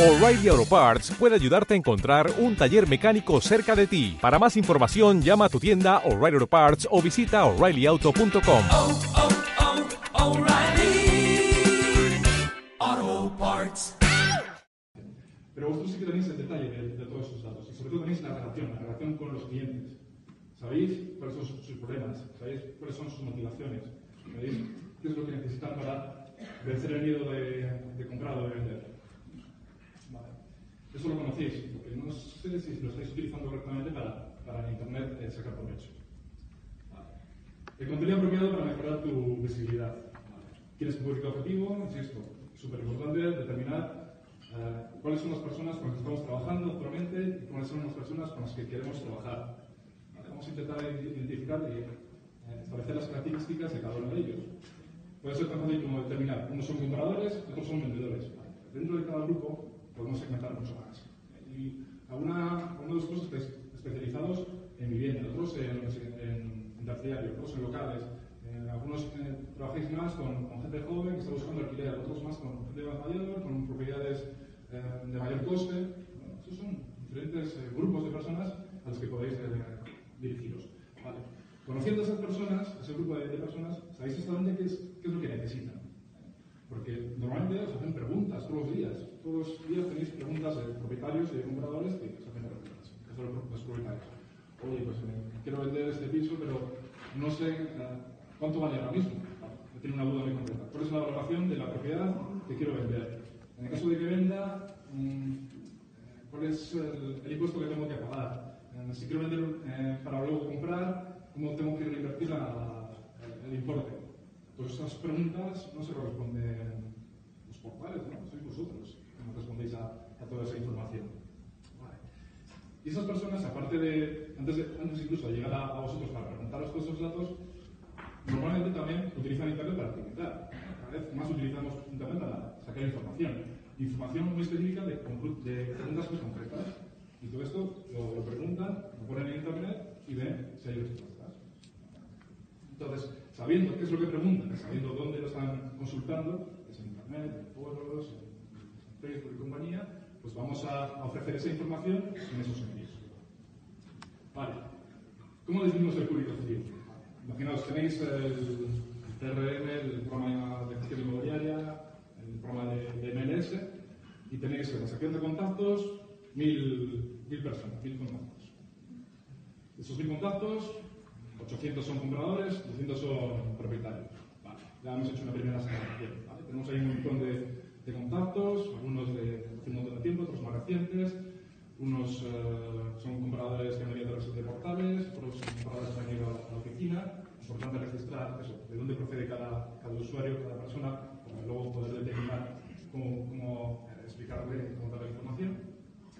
O'Reilly Auto Parts puede ayudarte a encontrar un taller mecánico cerca de ti. Para más información, llama a tu tienda O'Reilly Auto Parts o visita oreillyauto.com. oh, oh, Parts. Pero vosotros sí que tenéis el detalle de, de todos esos datos y sobre todo tenéis la relación, la relación con los clientes. Sabéis cuáles son sus, sus problemas, sabéis cuáles son sus motivaciones, sabéis qué es lo que necesitan para vencer el miedo de, de comprar o de vender. Eso lo conocéis, lo que no sé si lo estáis utilizando correctamente para, para Internet eh, sacar provecho. Vale. El contenido apropiado para mejorar tu visibilidad. Vale. ¿Tienes un público objetivo? Insisto, súper importante determinar eh, cuáles son las personas con las que estamos trabajando actualmente y cuáles son las personas con las que queremos trabajar. Vale, Vamos a intentar identificar y eh, establecer las características de cada uno de ellos. Puede ser tan fácil como determinar, unos son compradores, otros son vendedores. Dentro de cada grupo podemos segmentar mucho más. Y alguna, algunos de vosotros estáis especializados en vivienda, otros en, en, terciario, otros en locales. Eh, algunos eh, trabajáis más con, gente joven que está buscando alquiler, otros más con gente más mayor, con propiedades eh, de mayor coste. Bueno, esos son diferentes eh, grupos de personas a los que podéis dirigiros. Conociendo a esas personas, ese grupo de, de personas, sabéis exactamente qué es, qué es lo que necesitan. Porque normalmente os hacen preguntas todos los días. Todos los días tenéis preguntas de propietarios y de compradores que os hacen preguntas. De los propietarios. Oye, pues eh, quiero vender este piso, pero no sé eh, cuánto vale ahora mismo. Tengo una duda muy concreta. ¿Cuál es la valoración de la propiedad que quiero vender? En el caso de que venda, mm, ¿cuál es el, impuesto que tengo que pagar? Eh, si quiero vender eh, para luego comprar, ¿cómo tengo que reinvertir el importe? Pues esas preguntas no se responden los portales, ¿no? Sois vosotros respondéis a, toda esa información. Y esas personas, aparte de, antes, antes incluso de llegar a, vosotros para preguntaros todos esos datos, normalmente también utilizan Internet para optimizar. Cada vez más utilizamos Internet para sacar información. Información muy específica de, preguntas muy concretas. Y todo esto lo, lo preguntan, lo ponen en Internet y ven si hay respuestas. Entonces, sabiendo qué es lo que preguntan, sabiendo dónde lo están consultando, es en Internet, en foros, en Facebook y compañía, pues vamos a ofrecer esa información en esos medios. Vale. ¿Cómo definimos el público objetivo? Imaginaos, tenéis el CRM, el programa de gestión inmobiliaria, el programa de, de MLS, y tenéis en la sección de contactos mil, mil personas, mil contactos. Esos mil contactos, 800 son compradores, 200 son propietarios. Vale, ya hemos hecho una primera segmentación. Tenemos ahí un montón de, de contactos, algunos de hace un montón de tiempo, otros más recientes. Unos eh, son compradores que han venido de, de portales, otros son compradores que han ido a la, a oficina. Importante registrar eso, de dónde procede cada, cada usuario, cada persona, para luego poder determinar cómo, cómo eh, explicarle, cómo dar la información.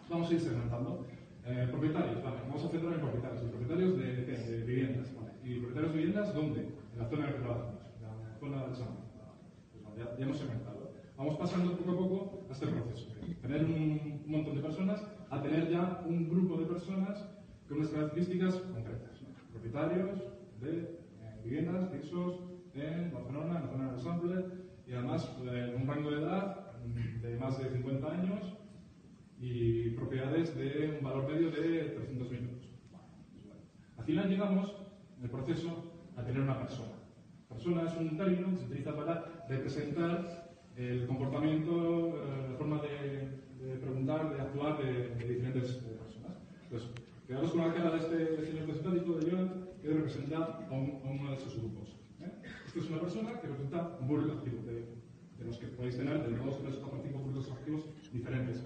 Vamos a ir segmentando. Eh, propietarios, vale, vamos a centrar en propietarios. ¿Y propietarios de, de, de viviendas, vale. ¿Y propietarios de viviendas dónde? En la zona en la zona de San. Pues ya, ya segmentado. Vamos pasando poco a poco a este proceso. Tener un, montón de personas a tener ya un grupo de personas con unas características concretas. ¿no? Propietarios de eh, viviendas, pisos en Barcelona, en la zona del Sample, y además eh, un rango de edad de más de 50 años y propiedades de un valor medio de 300.000 euros. Al final llegamos en el proceso a tener una persona. Persona es un término que se utiliza para representar el comportamiento, eh, la forma de, preguntar, de actuar de, diferentes eh, personas. Entonces, quedaros con la cara de este señor de Joan, que representa a, un- a uno de esos grupos. ¿eh? Esta es una persona que representa un público activo, de, los que podéis tener de 2, 3, 4, 5 públicos activos diferentes.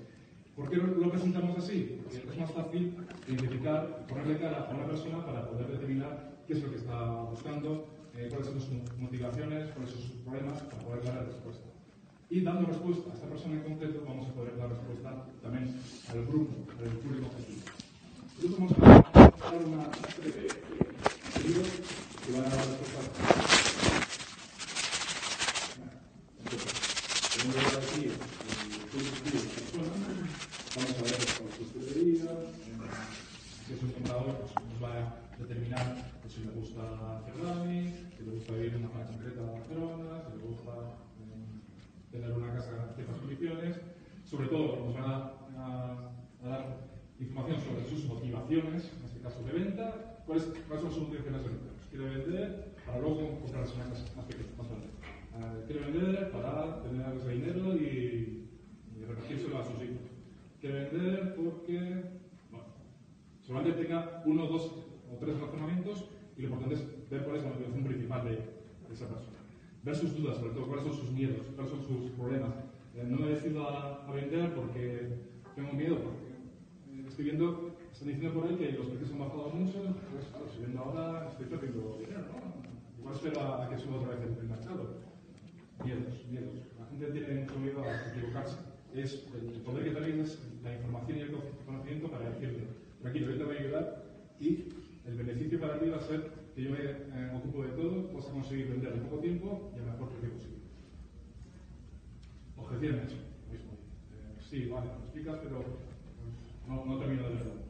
¿Por qué lo presentamos así? Porque es más fácil identificar, ponerle cara a una persona para poder determinar qué es lo que está buscando, eh, cuáles son sus motivaciones, cuáles son sus problemas, para poder dar la respuesta. Y dando respuesta a esta persona en concreto, vamos a poder dar respuesta también al grupo, al público objetivo de de libros que van a dar respuesta. Entonces, tenemos que ver aquí el público objetivo de la persona. Vamos a ver con sus tuberías, si es un comprador, pues nos va a determinar pues, si le gusta Ferrari, si le gusta vivir en una zona concreta de Barcelona, si le gusta eh, tener una casa en ciertas condiciones. Sobre todo, nos van a, a- a dar información sobre en este caso de venta, cuáles, son sus motivaciones de venta. Quiere vender para luego comprarse una casa más pequeña, más grande. Eh, quiere vender para tener ese dinero y, y repartírselo a sus hijos. Quiere vender porque, bueno, seguramente tenga uno, dos o tres razonamientos y lo importante es ver cuál es la motivación principal de, de esa persona. Ver sus dudas, sobre todo, cuáles son sus miedos, cuáles son sus problemas. Eh, no me decido a, a vender porque tengo miedo, porque eh, estoy viendo, están diciendo por ahí que los precios han bajado mucho, pues claro, si vendo ahora estoy perdiendo dinero, ¿no? Igual espero a, a que suba otra vez el, mercado. Miedos, miedos. La gente tiene mucho miedo a equivocarse. Es el, poder que tenéis la información y el conocimiento para decirle, tranquilo, yo te voy a ayudar y el beneficio para ti va a ser que yo me ocupo de todo, vas a conseguir vender en poco tiempo y al mejor precio posible. Objeciones, mismo. Eh, sí, vale, me explicas, pero pues, no, no termino de verlo.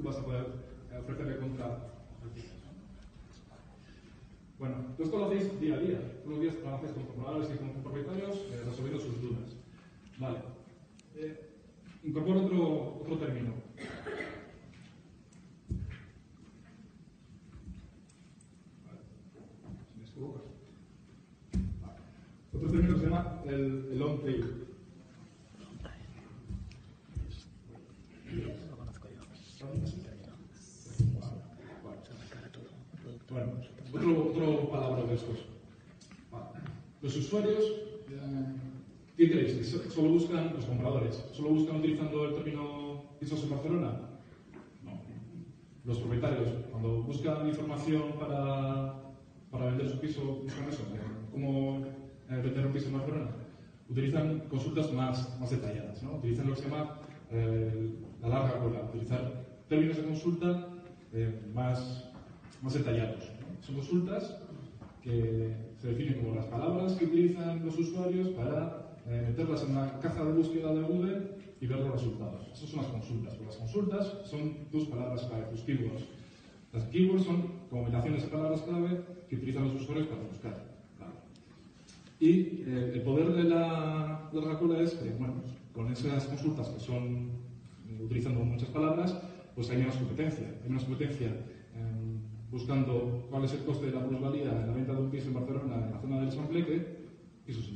Tú vas a poder eh, ofrecerle contra. Bueno, entonces esto hacéis día a día. Todos los días trabajáis con compradores y con propietarios eh, resolviendo sus dudas. Vale. Eh, incorporo otro, otro término. Vale. Otro término que se llama el, el long tail. Lo conozco yo. Bueno, otro, otro palabra de estos. Los usuarios, eh, ¿qué creéis? ¿Que so- solo buscan los compradores? ¿Solo buscan utilizando el término pisos en Barcelona? No. Los propietarios, cuando buscan información para, para vender su piso, buscan eso. eh, ¿Cómo eh, vender un piso en Barcelona? Utilizan consultas más, más detalladas, ¿no? Utilizan lo que se llama la larga cola, utilizar términos de consulta más, más detallados. Son consultas que se definen como las palabras que utilizan los usuarios para eh, meterlas en una caja de búsqueda de Google y ver los resultados. Esas son las consultas. Pues las consultas son tus palabras clave, tus keywords. Las keywords son combinaciones de palabras clave que utilizan los usuarios para buscar. Y eh, el poder de la, de la es que, bueno, con esas consultas que son utilizando muchas palabras, pues hay menos competencia. Hay menos competencia buscando cuál es el coste de la plusvalía en la venta de un piso en Barcelona, en la zona del Sampleque. Eso es,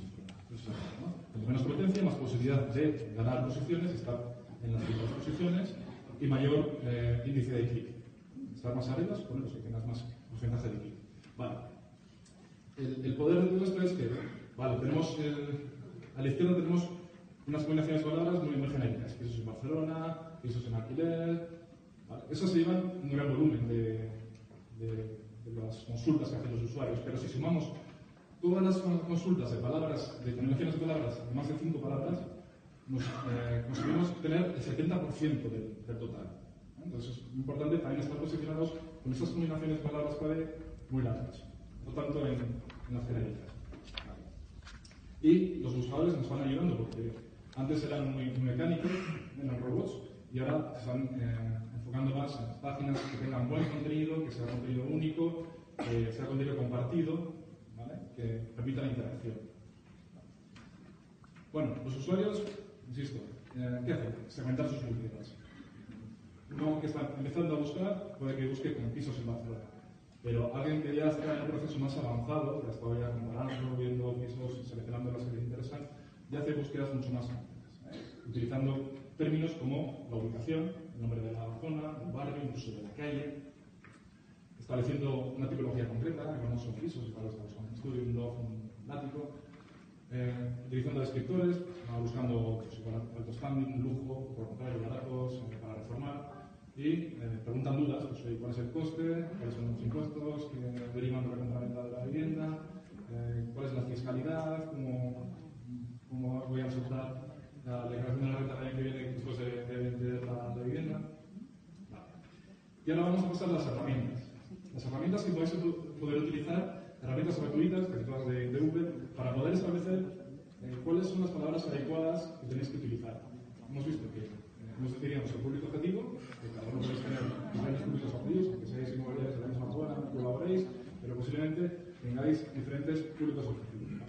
¿no? Menos competencia, más posibilidad de ganar posiciones, estar en las primeras posiciones y mayor eh, índice de clic. Estar más arriba, pues que tengas más porcentaje de clic. Vale. El, el poder de todo esto es que, vale, tenemos el- a la izquierda tenemos unas combinaciones de palabras muy, muy genéricas, pisos en Barcelona, pisos en alquiler, ¿vale? Eso se lleva un gran volumen de, de- de las consultas que hacen los usuarios, pero si sumamos todas las con- consultas de palabras, de combinaciones de palabras, de más de cinco palabras, nos, eh, conseguimos tener el 70% del, del total. Entonces es importante también estar posicionados con esas combinaciones de palabras clave muy largas, no tanto en, en las genéricas. Y los buscadores nos van ayudando porque antes eran muy, muy mecánicos, eran robots, y ahora están eh, en páginas que tengan buen contenido, que sea contenido único, que sea contenido compartido, que permita la interacción. Bueno, los usuarios, insisto, eh, ¿qué hacen? Segmentar sus búsquedas. Uno que está empezando a buscar puede que busque con pisos en Barcelona. Pero alguien que ya está en un proceso más avanzado, que estado ya comparando, viendo pisos, seleccionando las que le interesan, ya hace búsquedas mucho más complejas, ¿eh? utilizando términos como la ubicación, el nombre de la zona, el barrio, incluso de la calle, estableciendo una tipología concreta, que no son pisos, igual son un estudio, un loft, un ático, eh, utilizando descriptores, buscando pues, igual, alto standing, lujo, por contrario, baratos, eh, para reformar, y eh, preguntan dudas, pues, cuál es el coste, cuáles son los impuestos que derivan de la compraventa de la vivienda, eh, cuál es la fiscalidad, cómo, cómo voy a soltar la declaración de la renta el año que viene después de, de vender la, la vivienda. Vale. Y ahora vamos a pasar a las herramientas. Las herramientas que podéis poder utilizar, herramientas gratuitas, casi todas de, de Google, para poder establecer eh, cuáles son las palabras adecuadas que tenéis que utilizar. Hemos visto que eh, hemos definido nuestro público objetivo, que cada uno podéis tener diferentes públicos objetivos, aunque seáis inmobiliarios de la misma zona, colaboréis, pero posiblemente tengáis diferentes públicos objetivos.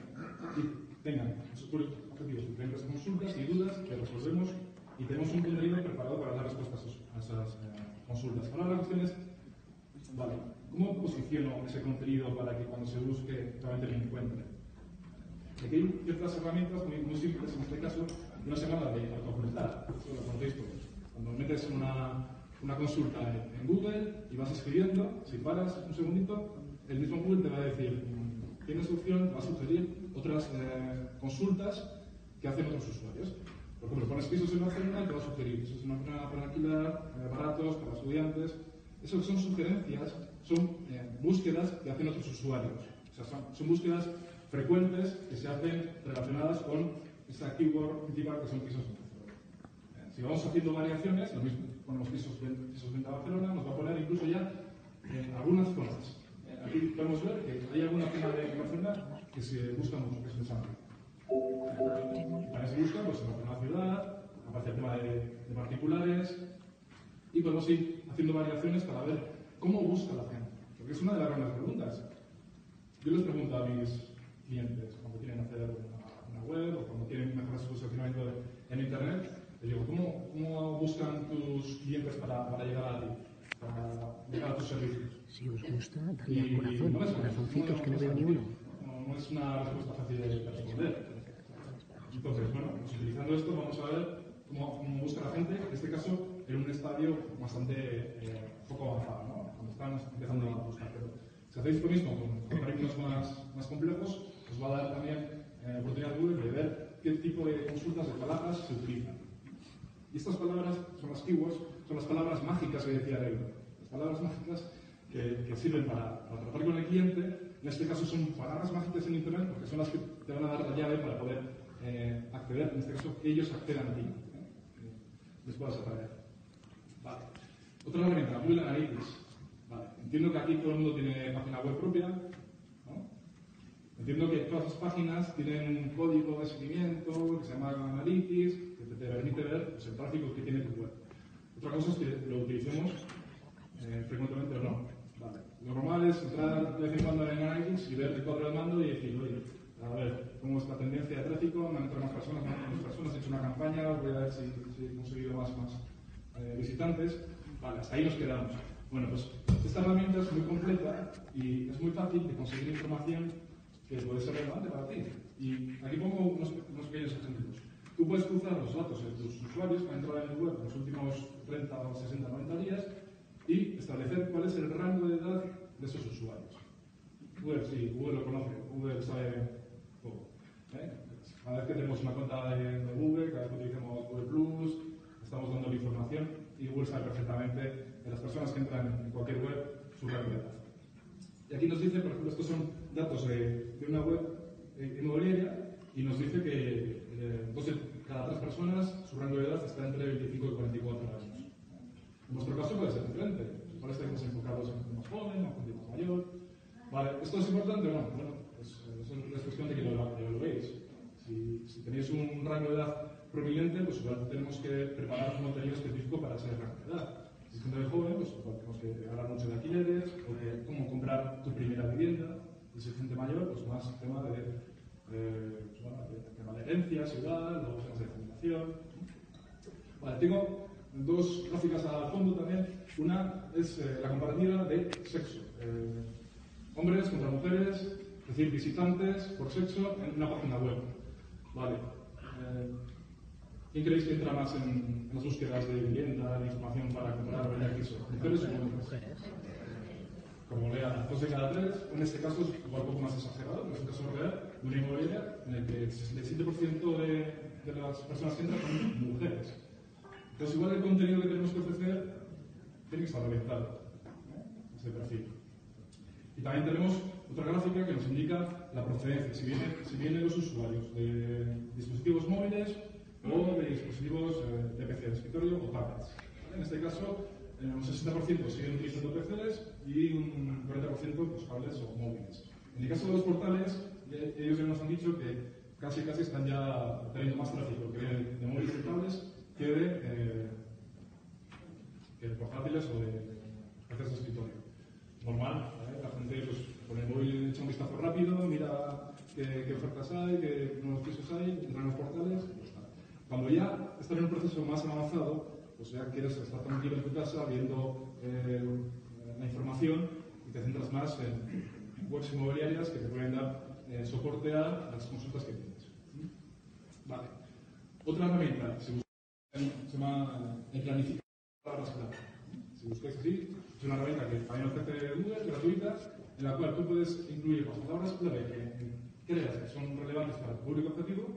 Y tengan esos públicos objetivos diferentes consultas y dudas que resolvemos y tenemos un contenido preparado para dar respuestas a a esas eh, consultas. Ahora la cuestión es, vale, ¿cómo posiciono ese contenido para que cuando se busque realmente me encuentre? Aquí hay ciertas herramientas muy, muy simples en este caso, una se llama de autocompletar, eso lo conocéis todos. Cuando metes una, una consulta en Google y vas escribiendo, si paras un segundito, el mismo Google te va a decir, tienes opción, va a sugerir otras eh, consultas que hacen otros usuarios. Por ejemplo, pones pisos en Barcelona y te va a sugerir pisos en Barcelona para alquilar, eh, baratos, para estudiantes. Eso son sugerencias, son eh, búsquedas que hacen otros usuarios. O sea, son, son búsquedas frecuentes que se hacen relacionadas con esa keyword principal que son pisos en Barcelona. Eh, Si vamos haciendo variaciones, lo mismo, ponemos pisos, ven- pisos venta Barcelona, nos va a poner incluso ya en algunas zonas. Aquí podemos ver que hay alguna zona de Barcelona que se busca mucho, que es el Sample. También se busca pues, en Barcelona ciudad, aparece el tema de, de particulares, y podemos ir haciendo variaciones para ver cómo busca la gente. Porque es una de las grandes preguntas. Yo les pregunto a mis clientes cuando quieren hacer una, una web o cuando quieren mejorar su posicionamiento en Internet, les digo, ¿cómo, cómo buscan tus clientes para, para llegar a ti, para llegar a tus servicios? Si os gusta, darle Y al corazón, no corazoncitos, que no veo ni uno. No, es una respuesta fácil de de responder. Entonces, bueno, pues utilizando esto vamos a ver cómo, cómo busca la gente, en este caso en un estadio bastante eh, poco avanzado, ¿no? cuando estamos empezando a buscar. Pero si hacéis lo mismo con algoritmos más, más complejos, os va a dar también eh, oportunidad Google de ver qué tipo de consultas de palabras se utilizan. Y estas palabras son las keywords, son las palabras mágicas que decía Leo. Las palabras mágicas que, que sirven para, para tratar con el cliente. En este caso son palabras mágicas en Internet porque son las que te van a dar la llave para poder eh, acceder. En este caso, ellos accedan a ti. ¿eh? Les puedas atraer. Vale. Otra herramienta, Google Analytics. Vale. Entiendo que aquí todo el mundo tiene página web propia. ¿no? Entiendo que todas las páginas tienen un código de seguimiento que se llama Analytics, que te permite ver pues, el tráfico que tiene tu web. Otra cosa es que lo utilicemos eh, frecuentemente o no. Lo normal es entrar de vez en cuando en Analytics y ver el cuadro del mando y decir, oye, a ver, cómo es la tendencia de tráfico, me han entrado más personas, me han más personas, he hecho una campaña, voy a ver si, si he conseguido más, más eh, visitantes. Vale, hasta ahí nos quedamos. Bueno, pues esta herramienta es muy completa y es muy fácil de conseguir información que puede ser relevante para ti. Y aquí pongo unos, unos pequeños ejemplos. Tú puedes cruzar los datos de tus usuarios que han entrado en el web en los últimos 30, o 60, 90 días y establecer cuál es el rango de edad de esos usuarios. Google, sí, Google lo conoce, Google sabe todo. ¿eh? Cada vez que tenemos una cuenta de, Google, cada vez que utilizamos Google Plus, estamos dando la información y Google sabe perfectamente de las personas que entran en cualquier web su rango de edad. Y aquí nos dice, por ejemplo, estos son datos de, una web eh, inmobiliaria y nos dice que eh, cada tres personas su rango de edad está entre 25 y 44 años. En nuestro caso puede ser diferente. Estáis más enfocados en gente más joven, en gente más mayor. Vale, ¿esto es importante o no? Bueno, pues es cuestión de que lo, lo veis. Si, si tenéis un rango de edad prominente, pues igual tenemos que preparar un contenido específico para ese rango de edad. Si es gente de joven, pues igual tenemos que hablar mucho de alquileres, o de cómo comprar tu primera vivienda. Y si es gente mayor, pues más tema de, eh, pues bueno, de, tema de herencia, luego temas de jubilación. Vale, tengo dos gráficas al fondo también. Una es eh, la comparativa de sexo. Eh, hombres contra mujeres, es decir, visitantes por sexo en una página web. Vale. Eh, ¿Quién creéis que entra más en, las búsquedas de vivienda, de información para comprar o vender piso? ¿Mujeres o hombres? Como lea, dos de cada tres, en este caso es igual un poco más exagerado, es un caso real de una inmobiliaria en el que el 67% de, de las personas que entran son mujeres. Entonces, igual el contenido que tenemos que ofrecer tiene que estar orientado ¿no? ese perfil. Y también tenemos otra gráfica que nos indica la procedencia, si vienen, los usuarios de dispositivos móviles o de dispositivos eh, de PC de escritorio o tablets. En este caso, eh, un 60% siguen utilizando PCs y un 40% pues, tablets o móviles. En el caso de los portales, eh, ellos ya nos han dicho que casi casi están ya teniendo más tráfico que de móviles y tablets que de, eh, portátiles o de PCs de escritorio. Normal, la gente pues, con el móvil echa un vistazo rápido, mira qué, qué ofertas hay, qué nuevos pisos hay, entra en los portales Cuando ya estás en un proceso más avanzado, pues ya quieres estar tranquilo en tu casa viendo eh, la información y te centras más en webs inmobiliarias que te pueden dar eh, soporte a las consultas que tienes. ¿Mm? Vale. Otra herramienta, si se llama el planificador de palabras clave. Si buscáis así, es una herramienta que también ofrece Google, gratuita, en la cual tú puedes incluir las palabras clave que creas que son relevantes para el público objetivo,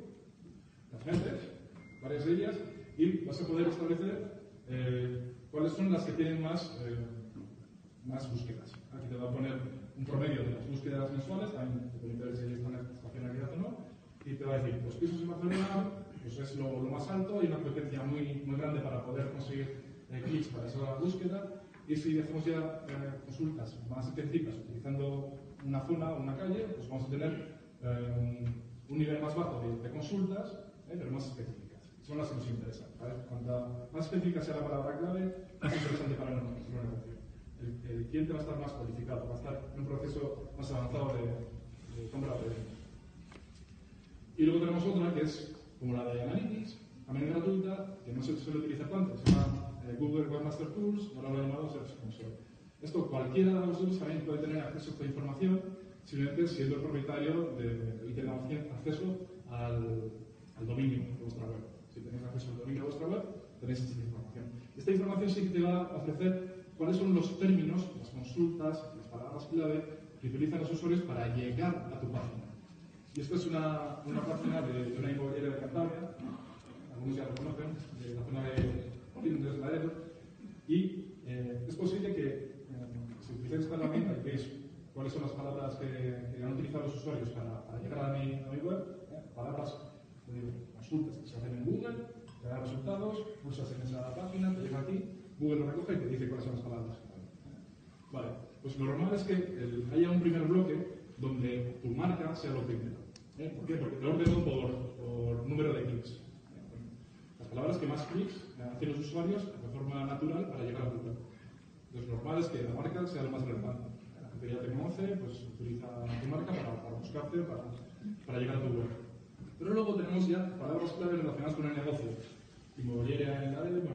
las gentes, varias de ellas, y vas a poder establecer eh, cuáles son las que tienen más, eh, más búsquedas. Aquí te va a poner un promedio de las búsquedas mensuales, también te puede interesar si están estacionalidad o no, y te va a decir, pues pisos en Barcelona pues es lo, más alto, hay una competencia muy, muy grande para poder conseguir eh, clics para esa búsqueda, y si hacemos ya eh, consultas más específicas utilizando una zona o una calle, pues vamos a tener eh, un, nivel más bajo de, consultas, eh, pero más específicas. Son las que nos interesan. ¿vale? Cuanto más específica sea la palabra clave, más interesante para nuestro negocio. El, cliente va a estar más cualificado, va a estar en un proceso más avanzado de, de compra de. Y luego tenemos otra que es como la de Analytics, también gratuita, que no se suele utilizar tanto, se llama eh, Google Webmaster Tools, ahora lo he llamado Search Console. Esto cualquiera de vosotros también puede tener acceso a esta información, simplemente siendo el propietario de, y teniendo acceso al, al dominio de vuestra web. Si tenéis acceso al dominio de vuestra web, tenéis esta información. Esta información sí que te va a ofrecer cuáles son los términos, las consultas, las palabras clave que utilizan los usuarios para llegar a tu página. Y esto es una, una página de, de una inmobiliaria de Cantabria, algunos ya lo conocen, de la zona de Lindes, Laredo, y eh, es posible que eh, si utilizáis esta herramienta y veis cuáles son las palabras que, que han utilizado los usuarios para, llegar a mi, a web, eh, palabras, consultas que se hacen en Google, te da resultados, pulsas en esa página, te llega a ti, Google lo recoge y te dice cuáles son las palabras. Vale, pues lo normal es que haya un primer bloque donde tu marca sea lo primero. ¿Eh? ¿Por qué? Porque te ordeno por, por número de clics. Las palabras que más clics hacen los usuarios de forma natural para llegar a web. Entonces, lo normal es que la marca sea lo más relevante. La gente ya te conoce, pues utiliza tu marca para, buscarte, para, llegar a tu web. Pero luego tenemos ya palabras clave relacionadas con el negocio. Inmobiliaria en la